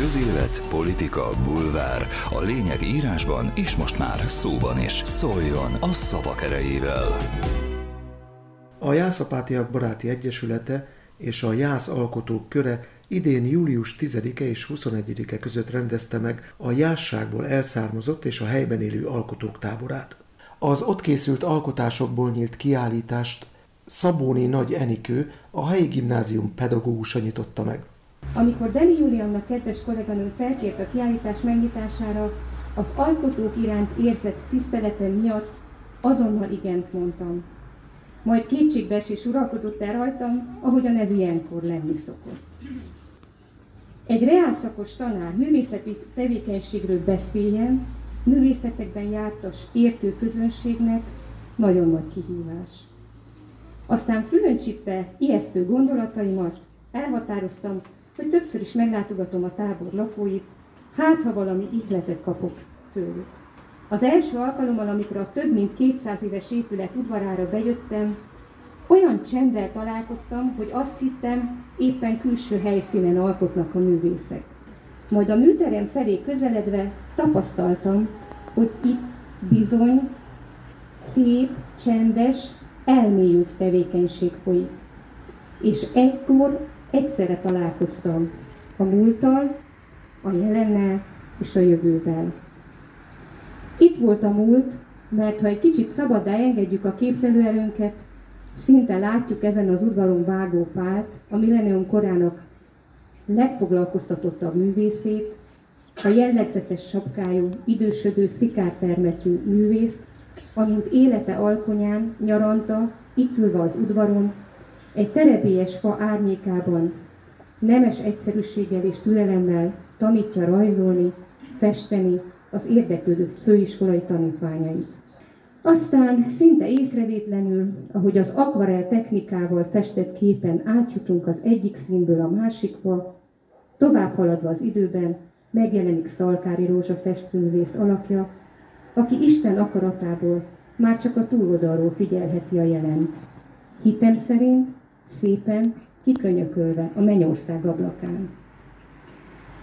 Közélet, politika, bulvár. A lényeg írásban és most már szóban is. Szóljon a szavak erejével! A Jászapátiak Baráti Egyesülete és a Jász Alkotók Köre idén július 10-e és 21-e között rendezte meg a Jásságból elszármazott és a helyben élő alkotók táborát. Az ott készült alkotásokból nyílt kiállítást Szabóni Nagy Enikő, a helyi gimnázium pedagógusa nyitotta meg. Amikor Deni Juliannak kedves kolléganő felkért a kiállítás megnyitására, az alkotók iránt érzett tiszteletem miatt azonnal igent mondtam. Majd kétségbeesés uralkodott el rajtam, ahogyan ez ilyenkor lenni szokott. Egy reálszakos tanár művészeti tevékenységről beszéljen, művészetekben jártas értő közönségnek nagyon nagy kihívás. Aztán fülöncsítte ijesztő gondolataimat, elhatároztam, hogy többször is meglátogatom a tábor lakóit, hát ha valami ihletet kapok tőlük. Az első alkalommal, amikor a több mint 200 éves épület udvarára bejöttem, olyan csenddel találkoztam, hogy azt hittem, éppen külső helyszínen alkotnak a művészek. Majd a műterem felé közeledve tapasztaltam, hogy itt bizony szép, csendes, elmélyült tevékenység folyik. És egykor egyszerre találkoztam a múlttal, a jelennel és a jövővel. Itt volt a múlt, mert ha egy kicsit szabaddá engedjük a képzelőerőnket, szinte látjuk ezen az urgalom vágó pált, a millenium korának legfoglalkoztatottabb művészét, a jellegzetes sapkájú, idősödő, szikártermetű művészt, amint élete alkonyán, nyaranta, itt ülve az udvaron, egy terebélyes fa árnyékában, nemes egyszerűséggel és türelemmel tanítja rajzolni, festeni az érdeklődő főiskolai tanítványait. Aztán szinte észrevétlenül, ahogy az akvarel technikával festett képen átjutunk az egyik színből a másikba, tovább haladva az időben megjelenik Szalkári Rózsa festőművész alakja, aki Isten akaratából már csak a túloldalról figyelheti a jelent. Hitem szerint szépen kikönyökölve a mennyország ablakán.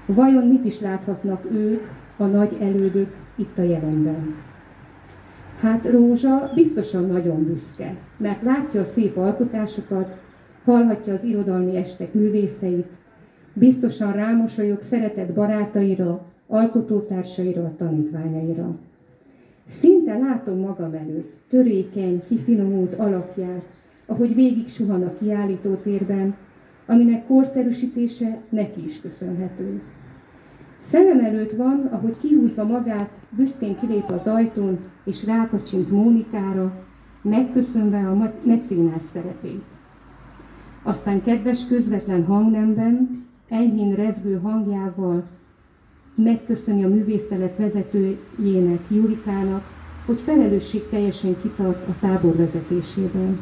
Vajon mit is láthatnak ők, a nagy elődök itt a jelenben? Hát Rózsa biztosan nagyon büszke, mert látja a szép alkotásokat, hallhatja az irodalmi estek művészeit, biztosan rámosolyog szeretett barátaira, alkotótársaira, tanítványaira. Szinte látom magam előtt törékeny, kifinomult alakját, ahogy végig suhan a kiállítótérben, aminek korszerűsítése neki is köszönhető. Szemem előtt van, ahogy kihúzva magát, büszkén kilép az ajtón, és rákacsint Mónikára, megköszönve a mecénás szerepét. Aztán kedves közvetlen hangnemben, enyhén rezgő hangjával megköszöni a művésztelep vezetőjének, Julikának, hogy felelősség teljesen kitart a tábor vezetésében.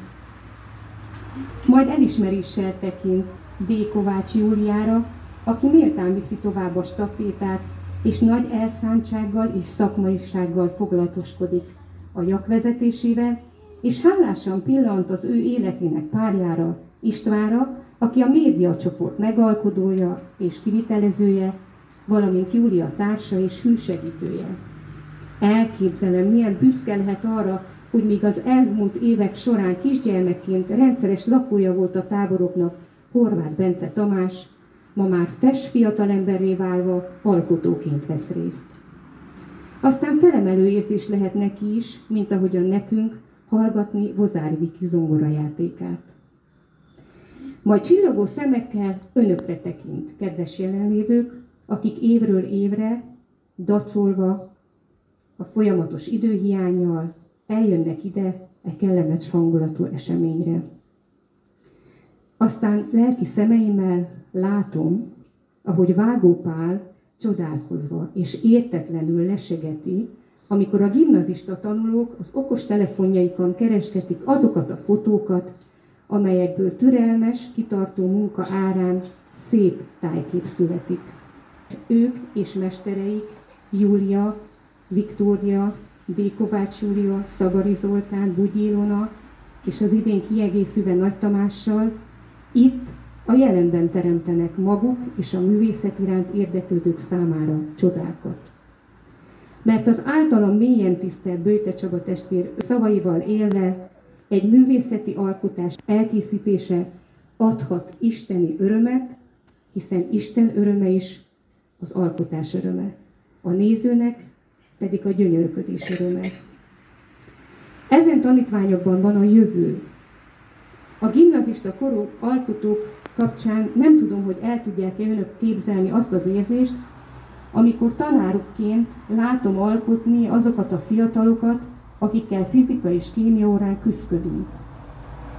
Majd elismeréssel tekint D. Kovács Júliára, aki méltán viszi tovább a stafétát, és nagy elszántsággal és szakmaisággal foglalatoskodik a jak vezetésével, és hálásan pillant az ő életének párjára, Istvánra, aki a médiacsoport megalkodója és kivitelezője, valamint Júlia társa és hűsegítője. Elképzelem, milyen büszke lehet arra, hogy még az elmúlt évek során kisgyermekként rendszeres lakója volt a táboroknak Horváth Bence Tamás, ma már fes fiatalemberré válva alkotóként vesz részt. Aztán felemelő érzés lehet neki is, mint ahogyan nekünk, hallgatni Vozári Viki zongorajátékát. Majd csillagó szemekkel önökre tekint, kedves jelenlévők, akik évről évre, dacolva, a folyamatos időhiányjal eljönnek ide e kellemes hangulatú eseményre. Aztán lelki szemeimmel látom, ahogy Vágó Pál csodálkozva és értetlenül lesegeti, amikor a gimnazista tanulók az okos telefonjaikon keresketik azokat a fotókat, amelyekből türelmes, kitartó munka árán szép tájkép születik. Ők és mestereik, Júlia, Viktória, B. Kovács Júlia, Szagari Zoltán, Bugyi Ilona és az idén kiegészülve Nagy Tamással itt a jelenben teremtenek maguk és a művészet iránt érdeklődők számára csodákat. Mert az általam mélyen tisztelt Bőte Csaba testvér szavaival élve egy művészeti alkotás elkészítése adhat isteni örömet, hiszen Isten öröme is az alkotás öröme. A nézőnek pedig a gyönyörködés öröme. Ezen tanítványokban van a jövő. A gimnazista korú alkotók kapcsán nem tudom, hogy el tudják-e önök képzelni azt az érzést, amikor tanárokként látom alkotni azokat a fiatalokat, akikkel fizika és kémia órán küzdködünk.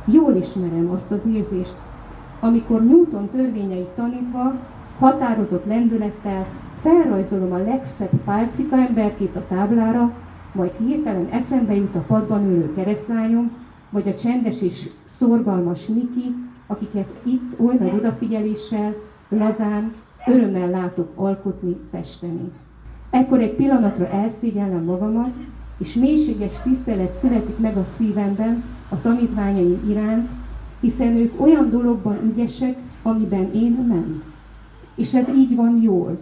Jól ismerem azt az érzést, amikor Newton törvényeit tanítva, határozott lendülettel felrajzolom a legszebb pálcika emberkét a táblára, majd hirtelen eszembe jut a padban ülő keresztlányom, vagy a csendes és szorgalmas Miki, akiket itt oly nagy odafigyeléssel, lazán, örömmel látok alkotni, festeni. Ekkor egy pillanatra elszégyellem magamat, és mélységes tisztelet születik meg a szívemben a tanítványaim iránt, hiszen ők olyan dologban ügyesek, amiben én nem. És ez így van jól,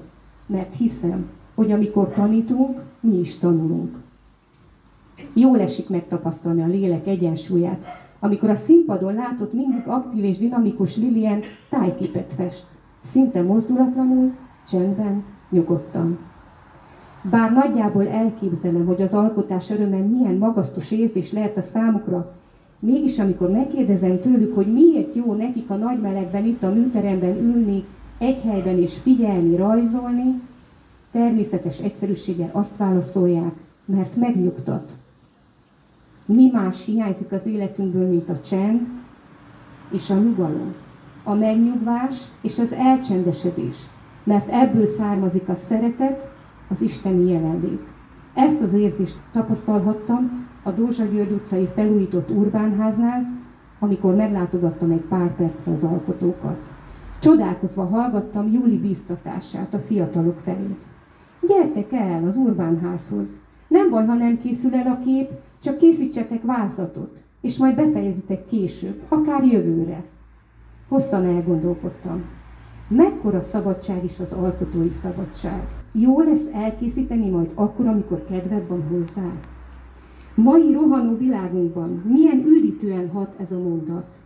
mert hiszem, hogy amikor tanítunk, mi is tanulunk. Jól esik megtapasztalni a lélek egyensúlyát, amikor a színpadon látott mindig aktív és dinamikus Lilien tájképet fest, szinte mozdulatlanul, csendben, nyugodtan. Bár nagyjából elképzelem, hogy az alkotás öröme milyen magasztos érzés lehet a számukra, mégis amikor megkérdezem tőlük, hogy miért jó nekik a nagy melegben itt a műteremben ülni, egy helyben és figyelni, rajzolni, természetes egyszerűséggel azt válaszolják, mert megnyugtat. Mi más hiányzik az életünkből, mint a csend és a nyugalom, a megnyugvás és az elcsendesedés, mert ebből származik a szeretet, az isteni jelenlét. Ezt az érzést tapasztalhattam a Dózsa György utcai felújított Urbánháznál, amikor meglátogattam egy pár percre az alkotókat. Csodálkozva hallgattam Júli bíztatását a fiatalok felé. Gyertek el az Urbánházhoz. Nem baj, ha nem készül el a kép, csak készítsetek vázlatot, és majd befejezitek később, akár jövőre. Hosszan elgondolkodtam. Mekkora szabadság is az alkotói szabadság. Jó lesz elkészíteni majd akkor, amikor kedved van hozzá. Mai rohanó világunkban milyen üdítően hat ez a mondat.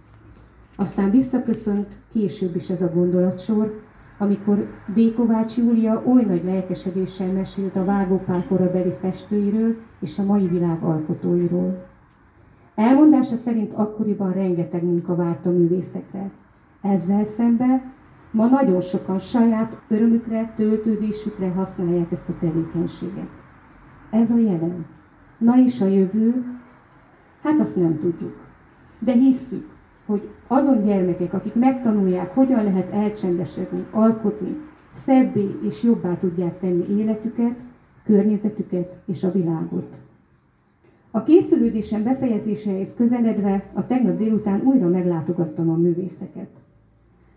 Aztán visszaköszönt később is ez a gondolatsor, amikor D. Kovács Júlia oly nagy lelkesedéssel mesélt a vágópál korabeli festőiről és a mai világ alkotóiról. Elmondása szerint akkoriban rengeteg munka várt a művészekre. Ezzel szemben ma nagyon sokan saját örömükre, töltődésükre használják ezt a tevékenységet. Ez a jelen. Na és a jövő? Hát azt nem tudjuk. De hisszük, hogy azon gyermekek, akik megtanulják, hogyan lehet elcsendesedni, alkotni, szebbé és jobbá tudják tenni életüket, környezetüket és a világot. A készülődésem befejezéséhez közeledve a tegnap délután újra meglátogattam a művészeket.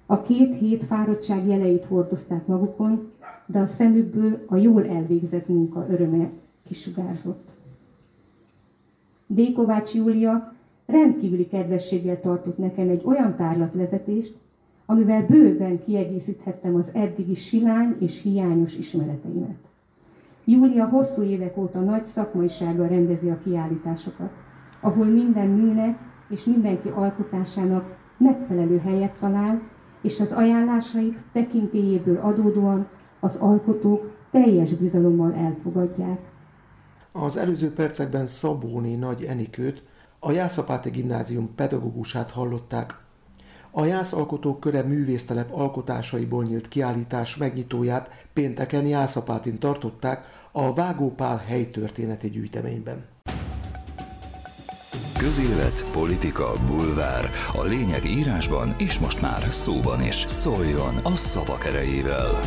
A két hét fáradtság jeleit hordozták magukon, de a szemükből a jól elvégzett munka öröme kisugárzott. D. Kovács Júlia rendkívüli kedvességgel tartott nekem egy olyan tárlatvezetést, amivel bőven kiegészíthettem az eddigi silány és hiányos ismereteimet. Júlia hosszú évek óta nagy szakmaisággal rendezi a kiállításokat, ahol minden műnek és mindenki alkotásának megfelelő helyet talál, és az ajánlásait tekintélyéből adódóan az alkotók teljes bizalommal elfogadják. Az előző percekben Szabóni Nagy Enikőt, a Jászapáti Gimnázium pedagógusát hallották. A Jászalkotók köre művésztelep alkotásaiból nyílt kiállítás megnyitóját pénteken Jászapátin tartották a Vágópál helytörténeti gyűjteményben. Közélet, politika, bulvár. A lényeg írásban és most már szóban is. Szóljon a szavak erejével!